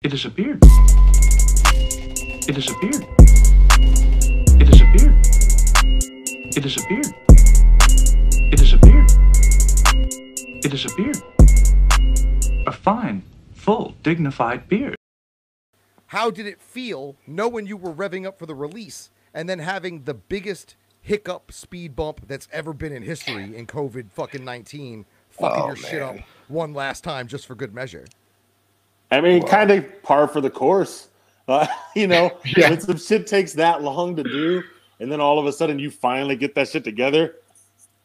It disappeared. It disappeared. It disappeared. It disappeared. It disappeared. It disappeared. A fine, full, dignified beard. How did it feel knowing you were revving up for the release and then having the biggest hiccup speed bump that's ever been in history in COVID fucking 19 fucking Oh, your shit up one last time just for good measure? I mean, kind of par for the course. Uh, you know, Yeah. when some shit takes that long to do, and then all of a sudden you finally get that shit together,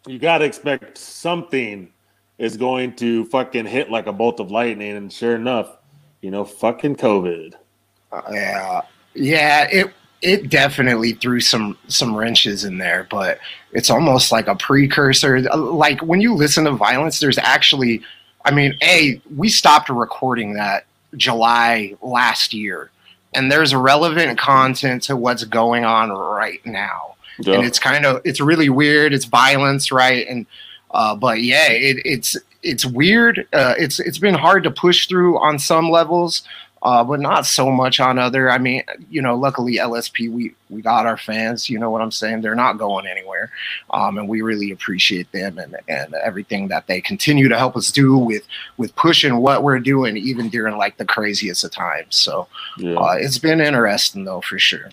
you got to expect something is going to fucking hit like a bolt of lightning. And sure enough, you know, fucking COVID. Yeah, yeah. It it definitely threw some some wrenches in there, but it's almost like a precursor. Like when you listen to violence, there's actually, I mean, a we stopped recording that July last year, and there's relevant content to what's going on right now. Yeah. and it's kind of it's really weird it's violence right and uh but yeah it, it's it's weird uh it's it's been hard to push through on some levels uh but not so much on other i mean you know luckily lsp we we got our fans you know what i'm saying they're not going anywhere um and we really appreciate them and and everything that they continue to help us do with with pushing what we're doing even during like the craziest of times so yeah. uh it's been interesting though for sure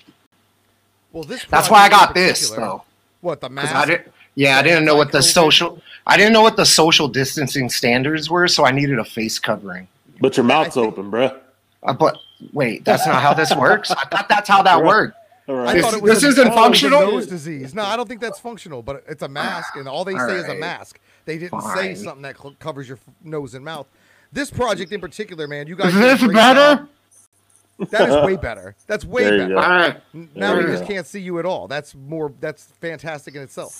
Well, this that's why i got this though What the 'Cause mask? I didn't. Yeah, I didn't know what the social. I didn't know what the social distancing standards were, so I needed a face covering. but your mouth's think- open, bruh. Uh, but wait, that's not how this works. I thought that's how that Right. worked. Right. This- thought it was this isn't it was a functional? Nose disease. No, I don't think that's functional, but it's a mask, and all they say is a mask. They didn't say something that cl- covers your f- nose and mouth. This project in particular, man, you guys. Is this great better? job. That is way better. That's way better. go. All right. N- Now we just can't see you at all. That's more. That's fantastic in itself.